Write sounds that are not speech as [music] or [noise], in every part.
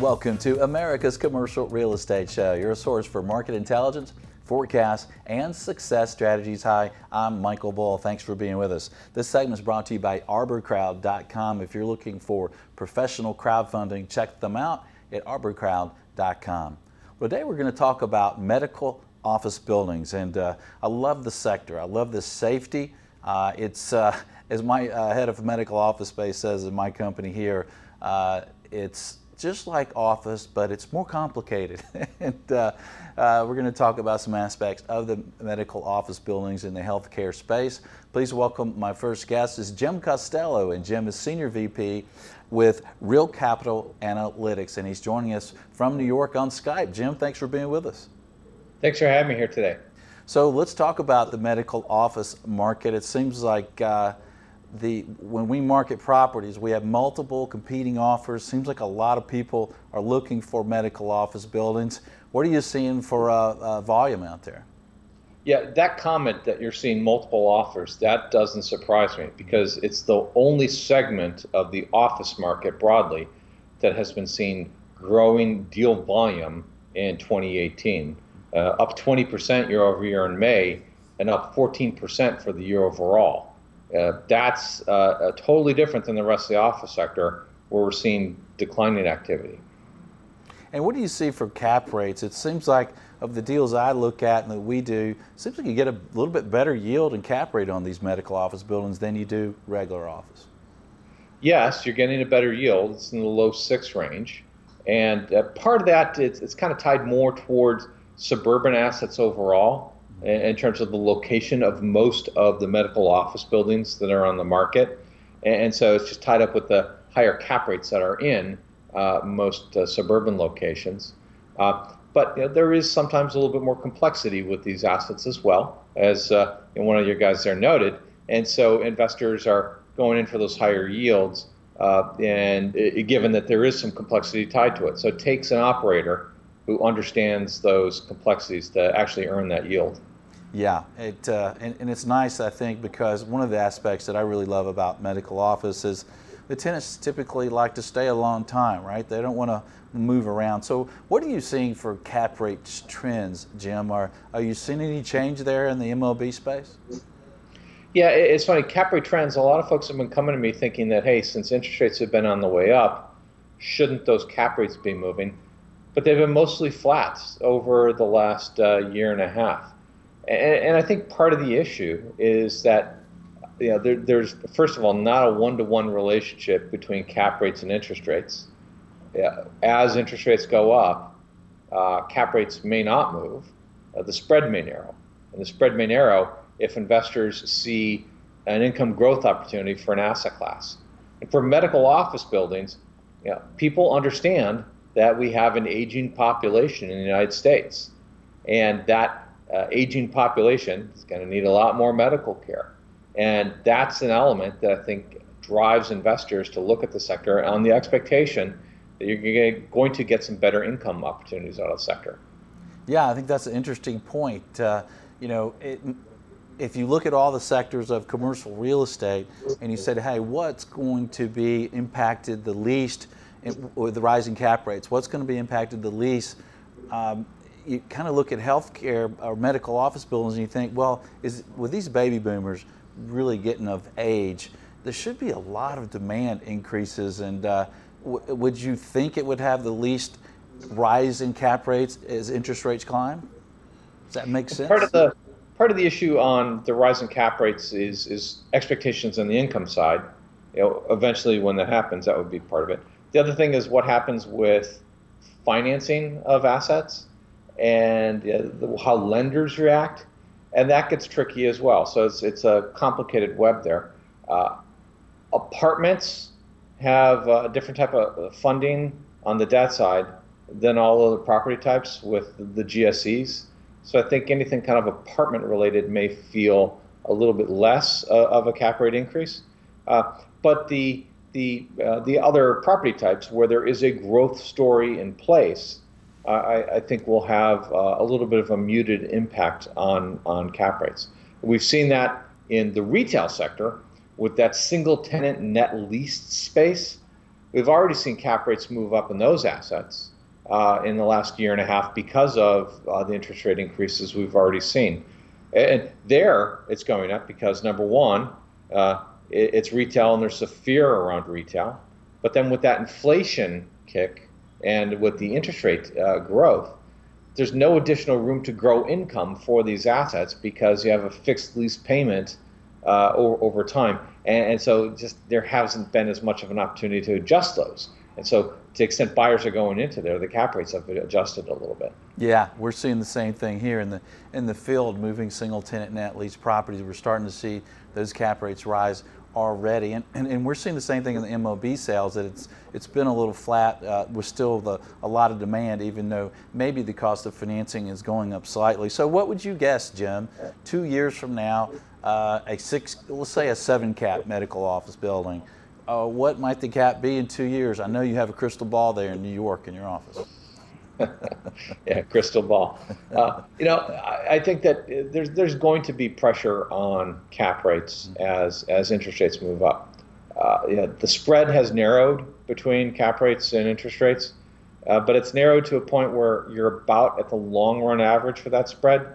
Welcome to America's Commercial Real Estate Show, your source for market intelligence, forecasts, and success strategies. Hi, I'm Michael Bull. Thanks for being with us. This segment is brought to you by arborcrowd.com. If you're looking for professional crowdfunding, check them out at arborcrowd.com. Well, today we're going to talk about medical office buildings, and uh, I love the sector. I love the safety. Uh, it's, uh, as my uh, head of medical office space says in my company here, uh, it's just like Office, but it's more complicated. [laughs] and uh, uh, we're going to talk about some aspects of the medical office buildings in the healthcare space. Please welcome my first guest is Jim Costello, and Jim is Senior VP with Real Capital Analytics, and he's joining us from New York on Skype. Jim, thanks for being with us. Thanks for having me here today. So let's talk about the medical office market. It seems like uh, the when we market properties, we have multiple competing offers. Seems like a lot of people are looking for medical office buildings. What are you seeing for uh, uh, volume out there? Yeah, that comment that you're seeing multiple offers, that doesn't surprise me because it's the only segment of the office market broadly that has been seeing growing deal volume in 2018, uh, up 20% year over year in May, and up 14% for the year overall. Uh, that's uh, totally different than the rest of the office sector where we're seeing declining activity. And what do you see for cap rates? It seems like of the deals I look at and that we do, it seems like you get a little bit better yield and cap rate on these medical office buildings than you do regular office. Yes, you're getting a better yield. It's in the low six range. And uh, part of that, it's, it's kind of tied more towards suburban assets overall in terms of the location of most of the medical office buildings that are on the market. And so it's just tied up with the higher cap rates that are in uh, most uh, suburban locations. Uh, but you know, there is sometimes a little bit more complexity with these assets as well, as uh, one of your guys there noted. And so investors are going in for those higher yields, uh, and it, given that there is some complexity tied to it. So it takes an operator who understands those complexities to actually earn that yield. Yeah, it, uh, and, and, it's nice, I think, because one of the aspects that I really love about medical office is the tenants typically like to stay a long time, right? They don't want to move around. So, what are you seeing for cap rate trends, Jim? Are, are you seeing any change there in the MOB space? Yeah, it's funny. Cap rate trends, a lot of folks have been coming to me thinking that, hey, since interest rates have been on the way up, shouldn't those cap rates be moving? But they've been mostly flat over the last uh, year and a half. And, and I think part of the issue is that you know, there, there's first of all not a one-to-one relationship between cap rates and interest rates. Yeah, as interest rates go up, uh, cap rates may not move. Uh, the spread may narrow, and the spread may narrow if investors see an income growth opportunity for an asset class. And for medical office buildings, you know, people understand that we have an aging population in the United States, and that uh, aging population is going to need a lot more medical care. And that's an element that I think drives investors to look at the sector on the expectation that you're going to get some better income opportunities out of the sector. Yeah, I think that's an interesting point. Uh, you know, it, if you look at all the sectors of commercial real estate and you said, hey, what's going to be impacted the least with the rising cap rates? What's going to be impacted the least? Um, you kind of look at healthcare or medical office buildings and you think, well, is with these baby boomers really getting of age, there should be a lot of demand increases. And uh, w- would you think it would have the least rise in cap rates as interest rates climb? Does that make sense? Part of the part of the issue on the rise in cap rates is is expectations on the income side. You know, eventually when that happens, that would be part of it. The other thing is what happens with financing of assets and uh, how lenders react, and that gets tricky as well. So it's it's a complicated web there. Uh, apartments have a different type of funding on the debt side than all other property types with the GSEs. So I think anything kind of apartment related may feel a little bit less uh, of a cap rate increase. Uh, but the the uh, the other property types where there is a growth story in place I, I think will have uh, a little bit of a muted impact on, on cap rates. We've seen that in the retail sector with that single tenant net leased space. we've already seen cap rates move up in those assets uh, in the last year and a half because of uh, the interest rate increases we've already seen. And there, it's going up because number one, uh, it, it's retail and there's a fear around retail. But then with that inflation kick and with the interest rate uh, growth, there's no additional room to grow income for these assets because you have a fixed lease payment uh, over, over, time. And, and, so just there hasn't been as much of an opportunity to adjust those. And so to the extent buyers are going into there, the cap rates have adjusted a little bit. Yeah, we're seeing the same thing here in the in the field, moving single tenant net lease properties. We're starting to see those cap rates rise already, and, and, and we're seeing the same thing in the MOB sales that it's it's been a little flat uh, with still the, a lot of demand, even though maybe the cost of financing is going up slightly. So, what would you guess, Jim? Two years from now, uh, a six, let's say a seven cap medical office building. Uh, what might the cap be in two years? I know you have a crystal ball there in New York in your office. [laughs] yeah, crystal ball. Uh, you know, I, I, think that there's there's going to be pressure on cap rates as as interest rates move up. Uh, know, the spread has narrowed between cap rates and interest rates, uh, but it's narrowed to a point where you're about at the long run average for that spread.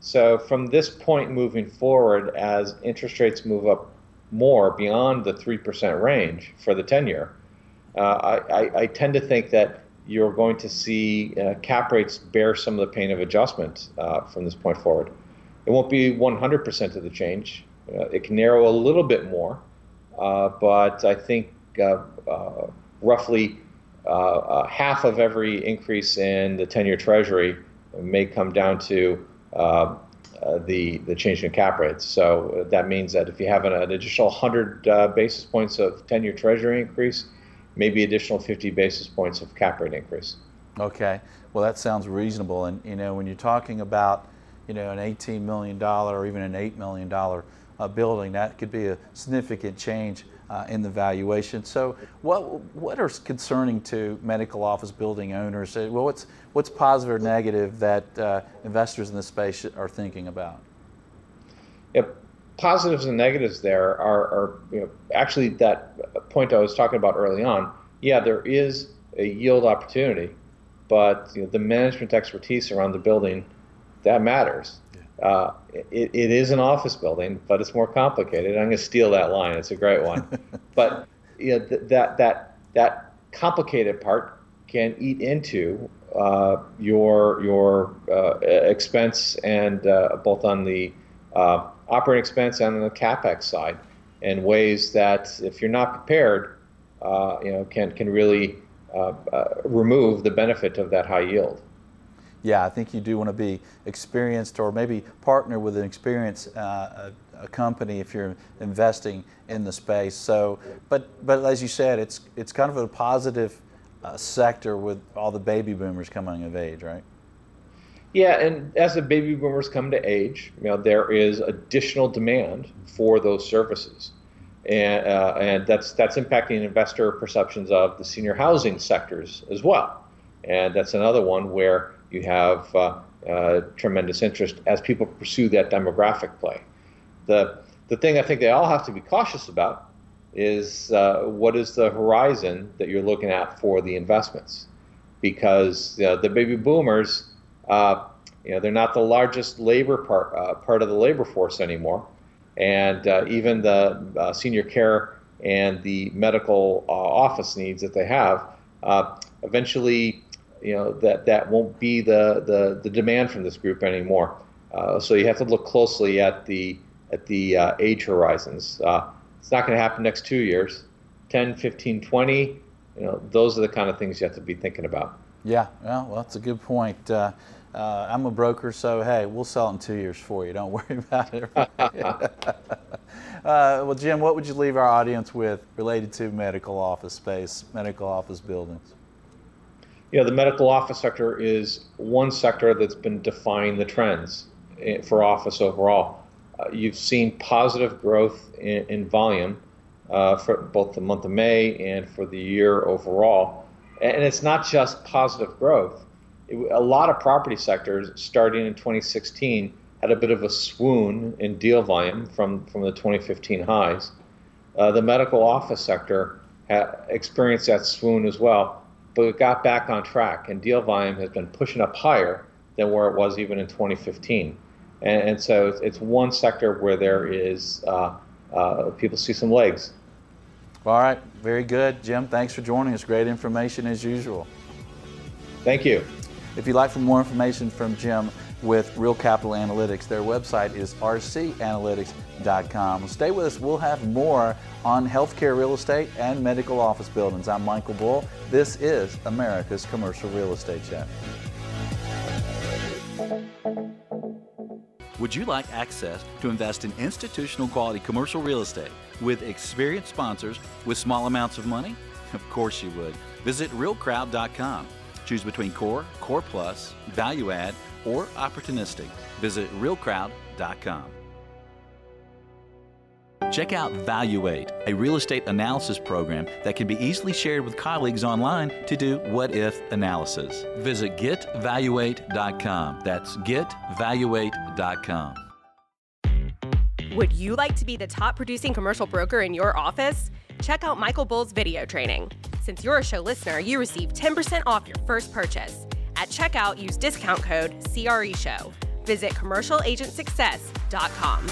So from this point moving forward, as interest rates move up more beyond the three percent range for the ten year, uh, I, I, I tend to think that you're going to see uh, cap rates bear some of the pain of adjustment uh, from this point forward. It won't be 100% of the change. Uh, it can narrow a little bit more, uh, but I think uh, uh, roughly half of every increase in the 10-year Treasury may come down to the the change in cap rates. So that means that if you have an, an additional 100 basis points of 10-year Treasury increase, maybe additional 50 basis points of cap rate increase. Okay, well that sounds reasonable. And you know when you're talking about you know an 18 million dollar or even an 8 million dollar uh, building, that could be a significant change uh, in the valuation. So what what are concerning to medical office building owners? Uh, well, what's what's positive or negative that uh, investors in this space are thinking about? Yep positives and negatives there are, are you know, actually that point I was talking about early on. Yeah, there is a yield opportunity, but you know, the management expertise around the building that matters. Yeah. Uh, it, it is an office building, but it's more complicated. I'm going to steal that line. It's a great one. [laughs] but you know, th- that that that complicated part can eat into uh, your your uh, expense and uh, both on the uh, operating expense and on the capex side in ways that, if you're not prepared, uh, you know, can can really uh, uh, remove the benefit of that high yield. Yeah, I think you do want to be experienced, or maybe partner with an experienced uh, a company if you're investing in the space. So, but but as you said, it's it's kind of a positive uh, sector with all the baby boomers coming of age, right? Yeah, and as the baby boomers come to age, you know, there is additional demand for those services, and uh, and that's that's impacting investor perceptions of the senior housing sectors as well, and that's another one where you have uh, uh, tremendous interest as people pursue that demographic play. The the thing I think they all have to be cautious about is uh, what is the horizon that you're looking at for the investments, because the baby boomers uh, you know, they're not the largest labor part uh, part of the labor force anymore, and uh, even the uh, senior care and the medical uh, office needs that they have, uh, eventually, you know, that that won't be the the, the demand from this group anymore. so you have to look closely at the at the age horizons. it's not going to happen next two years, 10, 15, 20. You know, those are the kind of things you have to be thinking about. Yeah, well, well that's a good point. Uh, uh, I'm a broker, so hey, we'll sell it in two years for you. Don't [laughs] worry about it. [laughs] uh, well, Jim, what would you leave our audience with related to medical office space, medical office buildings? Yeah, the medical office sector is one sector that's been defying the trends eh, for office overall. Uh, you've seen positive growth in, in volume uh, for both the month of May and for the year overall. And it's not just positive growth a lot of property sectors starting in 2016 had a bit of a swoon in deal volume from, from the 2015 highs. Uh, the medical office sector experienced that swoon as well, but it got back on track, and deal volume has been pushing up higher than where it was even in 2015. And, and so it's, it's, one sector where there is uh, uh, people see some legs. All right, very good, Jim. Thanks for joining us. Great information as usual. Thank you. If you'd like for more information from Jim with Real Capital Analytics, their website is rcanalytics.com. Stay with us. We'll have more on healthcare real estate and medical office buildings. I'm Michael Bull. This is America's Commercial Real Estate Chat. Would you like access to invest in institutional quality commercial real estate with experienced sponsors with small amounts of money? Of course you would. Visit realcrowd.com. Choose between core, core plus, value add, or opportunistic. Visit realcrowd.com. Check out Valuate, a real estate analysis program that can be easily shared with colleagues online to do what if analysis. Visit getvaluate.com. That's getvaluate.com. Would you like to be the top producing commercial broker in your office? Check out Michael Bull's video training. Since you're a show listener, you receive 10% off your first purchase. At checkout, use discount code CRESHOW. Visit commercialagentsuccess.com.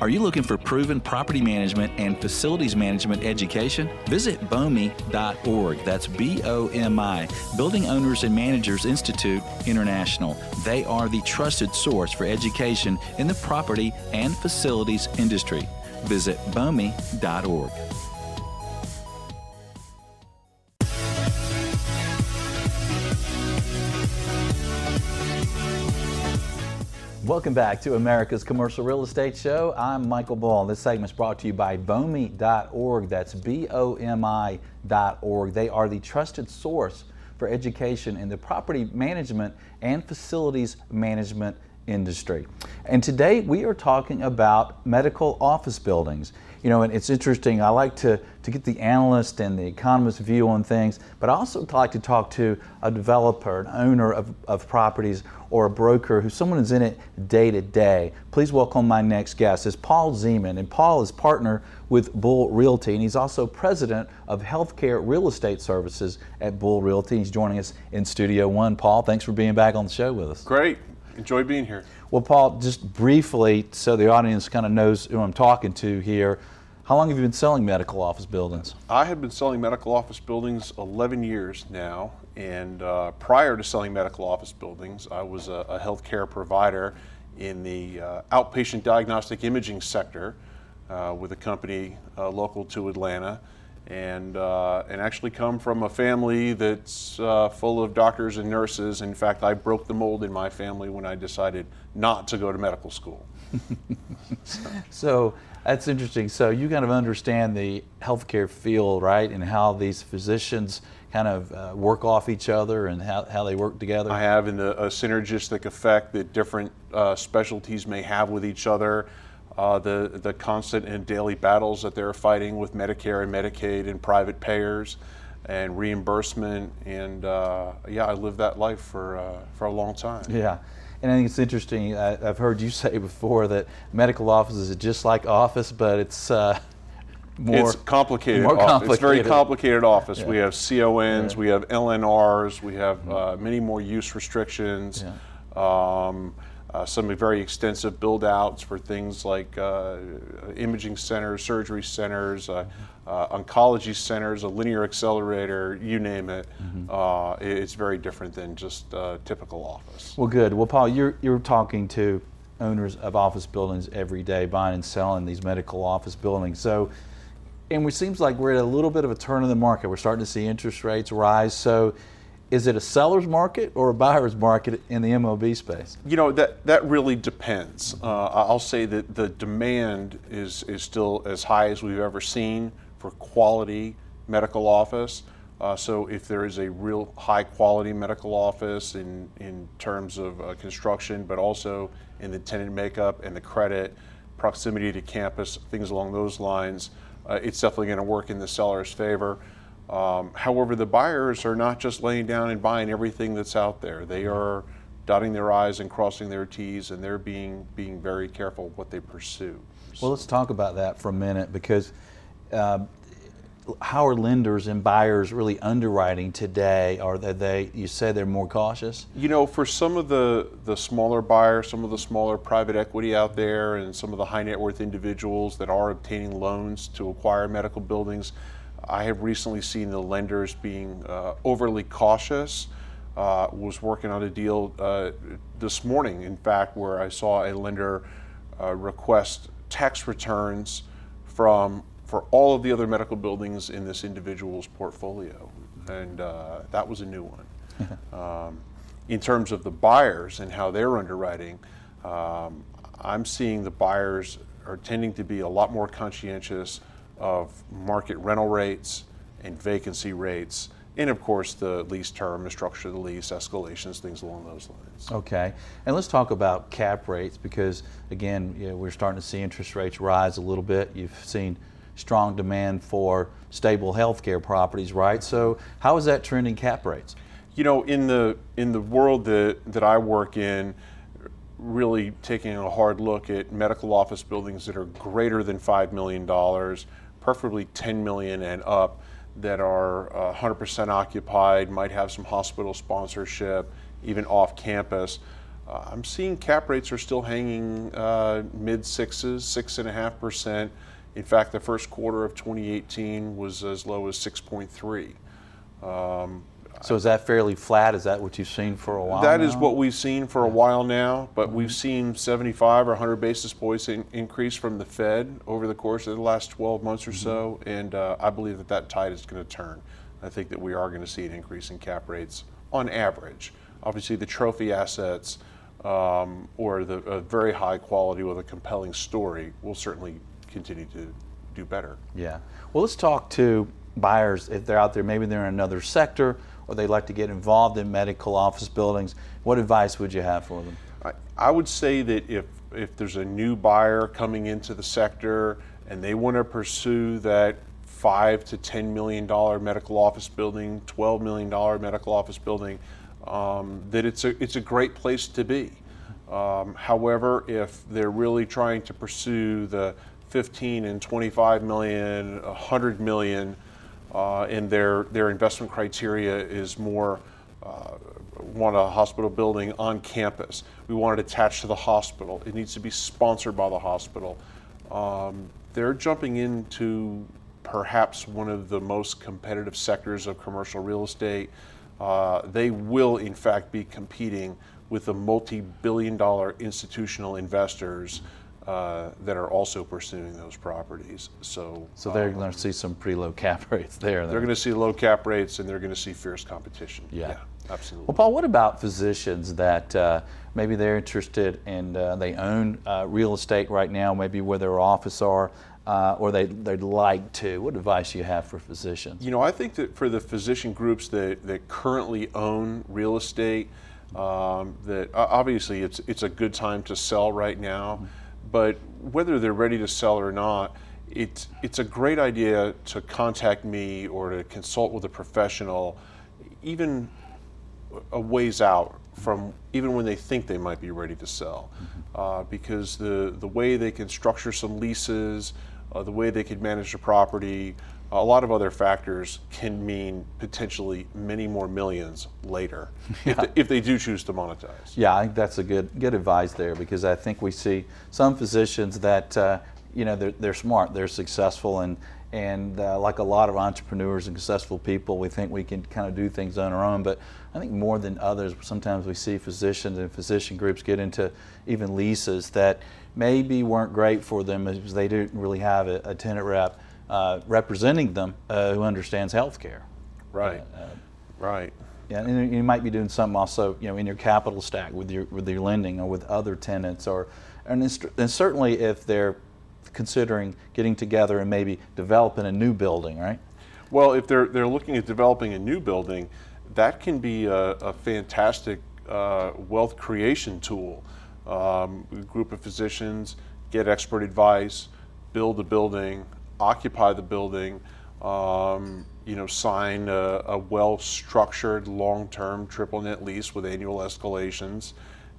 Are you looking for proven property management and facilities management education? Visit BOMI.org. That's B O M I, Building Owners and Managers Institute International. They are the trusted source for education in the property and facilities industry. Visit BOMI.org. Welcome back to America's Commercial Real Estate Show. I'm Michael Bull. This segment is brought to you by BOMI.org. That's B O M I.org. They are the trusted source for education in the property management and facilities management industry. And today we are talking about medical office buildings. You know, and it's interesting. I like to, to get the analyst and the economist view on things, but I also like to talk to a developer, an owner of, of properties, or a broker who someone who's in it day to day. Please welcome my next guest is Paul Zeman, and Paul is partner with Bull Realty, and he's also president of Healthcare Real Estate Services at Bull Realty. He's joining us in Studio One. Paul, thanks for being back on the show with us. Great. Enjoy being here. Well, Paul, just briefly, so the audience kind of knows who I'm talking to here, how long have you been selling medical office buildings? I have been selling medical office buildings 11 years now. And uh, prior to selling medical office buildings, I was a, a healthcare provider in the uh, outpatient diagnostic imaging sector uh, with a company uh, local to Atlanta. And, uh, and actually come from a family that's uh, full of doctors and nurses. In fact, I broke the mold in my family when I decided not to go to medical school. so. [laughs] so that's interesting. So you kind of understand the healthcare field, right, and how these physicians kind of uh, work off each other and how, how they work together? I have, in the a synergistic effect that different uh, specialties may have with each other. Uh, the, the constant and daily battles that they're fighting with Medicare and Medicaid and private payers and reimbursement. And uh, yeah, I lived that life for, uh, for a long time. Yeah. And I think it's interesting. I, have heard you [laughs] say before that medical offices are just like office, but it's uh, [laughs] more. It's complicated. More complicated. It's very complicated office. Yeah. We have CONs, yeah. we have LNRs, we have uh, many more use restrictions. Yeah. Um, uh, some very extensive build outs for things like uh, imaging centers, surgery centers, uh, uh, oncology centers, a linear accelerator, you name it. Mm-hmm. Uh, it's very different than just a typical office. Well, good. Well, Paul, you're, you're talking to owners of office buildings every day, buying and selling these medical office buildings. So, and it seems like we're at a little bit of a turn in the market. We're starting to see interest rates rise. So, is it a seller's market or a buyer's market in the MOB space? You know that that really depends. Uh, I'll say that the demand is is still as high as we've ever seen for quality medical office. Uh, so if there is a real high quality medical office in, in terms of uh, construction, but also in the tenant makeup and the credit, proximity to campus, things along those lines, uh, it's definitely going to work in the seller's favor. Um, however, the buyers are not just laying down and buying everything that's out there. They are dotting their I's and crossing their T's, and they're being being very careful what they pursue. Well, let's talk about that for a minute because uh, how are lenders and buyers really underwriting today? Are they, they, you say they're more cautious? You know, for some of the, the smaller buyers, some of the smaller private equity out there, and some of the high net worth individuals that are obtaining loans to acquire medical buildings, I have recently seen the lenders being uh, overly cautious. Uh, was working on a deal uh, this morning, in fact, where I saw a lender uh, request tax returns from for all of the other medical buildings in this individual's portfolio, and uh, that was a new one. [laughs] um, in terms of the buyers and how they're underwriting, um, I'm seeing the buyers are tending to be a lot more conscientious of market rental rates and vacancy rates, and of course the lease term, the structure of the lease, escalations, things along those lines. Okay, and let's talk about cap rates because again, you know, we're starting to see interest rates rise a little bit. You've seen strong demand for stable healthcare properties, right? So how is that trending cap rates? You know, in the in the world that, that I work in, really taking a hard look at medical office buildings that are greater than five million dollars, preferably 10 million and up, that are uh, 100% occupied, might have some hospital sponsorship, even off campus. Uh, I'm seeing cap rates are still hanging uh, mid sixes, six and a half percent. In fact, the first quarter of 2018 was as low as 6.3. Um, so is that fairly flat? Is that what you've seen for a while? That now? is what we've seen for a while now, but mm-hmm. we've seen 75 or 100 basis points in, increase from the Fed over the course of the last 12 months or mm-hmm. so, and uh, I believe that that tide is going to turn. I think that we are going to see an increase in cap rates on average. Obviously, the trophy assets um, or the very high quality with a compelling story will certainly continue to do better. Yeah. Well, let's talk to buyers if they're out there. Maybe they're in another sector or they'd like to get involved in medical office buildings. What advice would you have for them? I, I would say that if if there's a new buyer coming into the sector and they want to pursue that five to ten million dollar medical office building, twelve million dollar medical office building, um, that it's a it's a great place to be. Um, however, if they're really trying to pursue the 15 and 25 million, 100 million, uh, and their, their investment criteria is more uh, want a hospital building on campus. We want it attached to the hospital. It needs to be sponsored by the hospital. Um, they're jumping into perhaps one of the most competitive sectors of commercial real estate. Uh, they will, in fact, be competing with the multi billion dollar institutional investors uh, that are also pursuing those properties. So, so they're um, going to see some pretty low cap [laughs] rates there. They're going to see low cap rates, and they're going to see fierce competition. Yeah. yeah absolutely. Well, Paul, what about physicians that uh, maybe they're interested and uh, they own uh, real estate right now, maybe where their office are, uh, or they they'd like to? What advice do you have for physicians? You know, I think that for the physician groups that that currently own real estate. Um, that obviously it's it's a good time to sell right now. But whether they're ready to sell or not, it's, it's a great idea to contact me or to consult with a professional, even a ways out from even when they think they might be ready to sell. Mm-hmm. Uh, because the, the way they can structure some leases, uh, the way they could manage the property, a lot of other factors can mean potentially many more millions later yeah. if, they, if, they, do choose to monetize. Yeah, I think that's a good good advice there because I think we see some physicians that uh, you know they're, they're smart, they're successful, and and uh, like a lot of entrepreneurs and successful people, we think we can kind of do things on our own. But I think more than others, sometimes we see physicians and physician groups get into even leases that maybe weren't great for them because they didn't really have a, a tenant rep uh, representing them uh, who understands healthcare. Right. Uh, right. Yeah, and you might be doing something also, you know, in your capital stack with your with your lending or with other tenants, or and, and certainly if they're considering getting together and maybe developing a new building, right? Well, if they're they're looking at developing a new building, that can be a, a fantastic uh, wealth creation tool. Um, a group of physicians get expert advice, build a building, occupy the building, um, you know, sign a, a well-structured, long-term triple net lease with annual escalations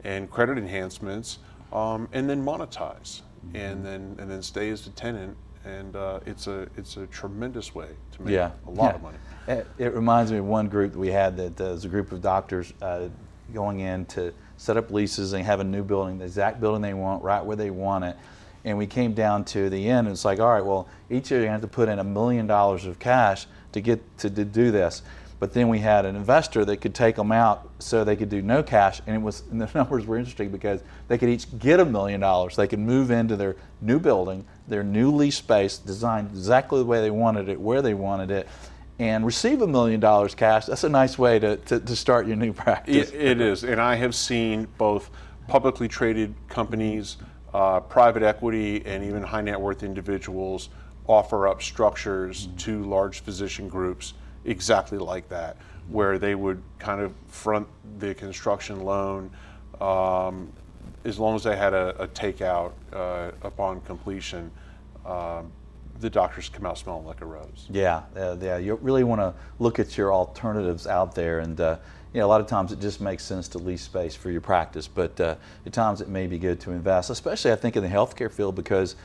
and credit enhancements, um, and then monetize, and then and then stay as a tenant. And uh, it's a it's a tremendous way to make Yeah. a lot Yeah. of money. It, it reminds me of one group that we had that uh, was a group of doctors uh, going in to set up leases and have a new building, the exact building they want, right where they want it. And we came down to the end, and it's like, all right, well, each of you have to put in a million dollars of cash to get to, to do this. But then we had an investor that could take them out so they could do no cash, and it was and [laughs] the numbers were interesting because they could each get a million dollars. They could move into their new building, their new lease space, designed exactly the way they wanted it, where they wanted it, and receive a million dollars cash. That's a nice way to, to, to start your new [laughs] practice. It, it is, and I have seen both publicly traded companies, uh, private equity, and even high net worth individuals offer up structures to large physician groups exactly like that, where they would kind of front the construction loan um, as long as they had a, a takeout uh, upon completion. Um, the doctors come out smelling like a rose. Yeah, uh, yeah. You really want to look at your alternatives out there, and uh, you know, a lot of times it just makes sense to lease space for your practice, but uh, at times it may be good to invest, especially I think in the healthcare field because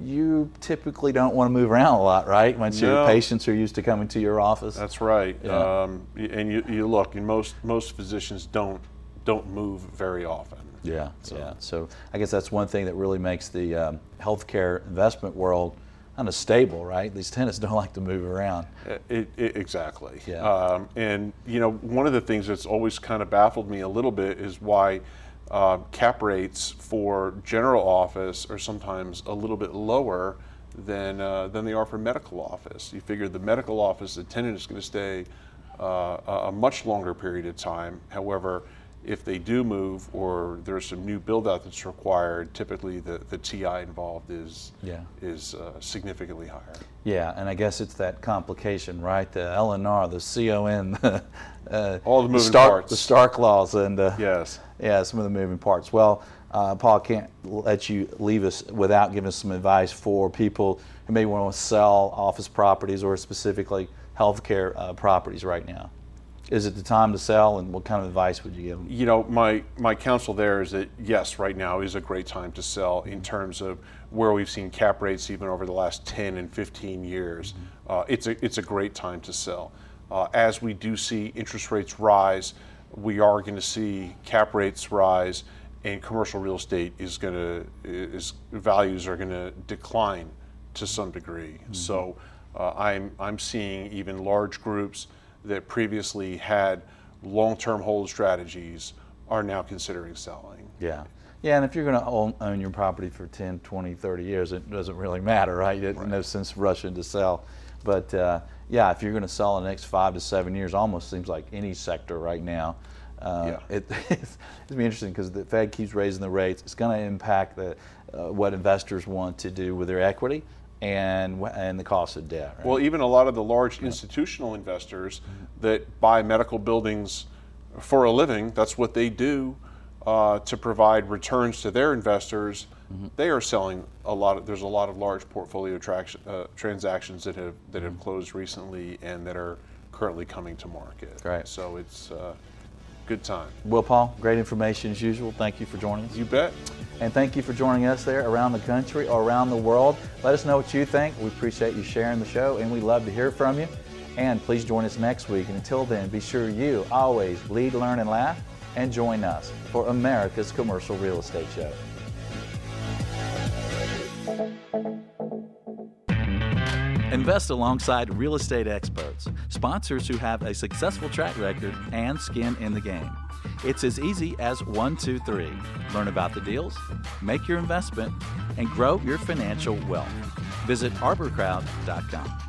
you typically don't want to move around a lot, right? Once your patients are used to coming to your office. That's right. Yeah. Um, and you, you look, and most most physicians don't don't move very often. Yeah, yeah. So I guess that's one thing that really makes the um, healthcare investment world kind of stable, right? These tenants don't like to move around. It, it, exactly. Yeah. Um, and you know, one of the things that's always kind of baffled me a little bit is why uh, cap rates for general office are sometimes a little bit lower than uh, than they are for medical office. You figure the medical office, the tenant is going to stay uh, a much longer period of time. However, if they do move or there's some new build out that's required, typically the, the TI involved is Yeah. is uh, significantly higher. Yeah, and I guess it's that complication, right? The LNR, the CON, [laughs] uh, All the moving Stark, parts. the Stark laws, and uh, Yes. yeah, some of the moving parts. Well, uh, Paul can't let you leave us without giving us some advice for people who may want to sell office properties or specifically healthcare uh, properties right now. Is it the time to sell, and what kind of advice would you give them? you know, my, my counsel there is that yes, right now is a great time to sell in terms of where we've seen cap rates even over the last 10 and 15 years. Uh, it's, a, it's a great time to sell. Uh, as we do see interest rates rise, we are going to see cap rates rise, and commercial real estate is going to is values are going to decline to some degree. So uh, I'm I'm seeing even large groups that previously had long-term hold strategies are now considering selling. Yeah. Yeah, and if you're going to own, own your property for 10, 20, 30 years, it doesn't really matter, right? There's no sense rushing to sell. But uh, yeah, if you're going to sell in the next five to seven years, almost seems like any sector right now. Uh, Yeah. it, [laughs] it's, it's going to be interesting because the Fed keeps raising the rates. It's going to impact the, uh, what investors want to do with their equity and, and the cost of debt. Right? Well, even a lot of the large institutional investors that buy medical buildings for a living, that's what they do uh, to provide returns to their investors. They are selling a lot. Of, there's a lot of large portfolio uh, transactions that have that have closed recently and that are currently coming to market. Right. So it's uh, good time. well, Paul, great information as usual. Thank you for joining us. You bet. And thank you for joining us there around the country or around the world. Let us know what you think. We appreciate you sharing the show and we love to hear from you. And please join us next week. And until then, be sure you always lead, learn, and laugh and join us for America's Commercial Real Estate Show. Invest alongside real estate experts, sponsors who have a successful track record and skin in the game. It's as easy as one, two, three. Learn about the deals, make your investment, and grow your financial wealth. Visit arborcrowd.com.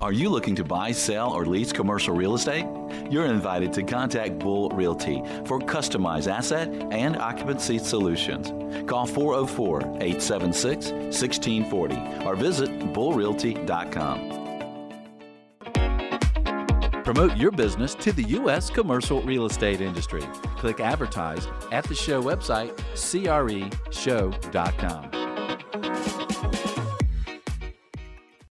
Are you looking to buy, sell, or lease commercial real estate? You're invited to contact Bull Realty for customized asset and occupancy solutions. Call 404 876 1640 or visit bullrealty.com. Promote your business to the U.S. commercial real estate industry. Click advertise at the show website, creshow.com.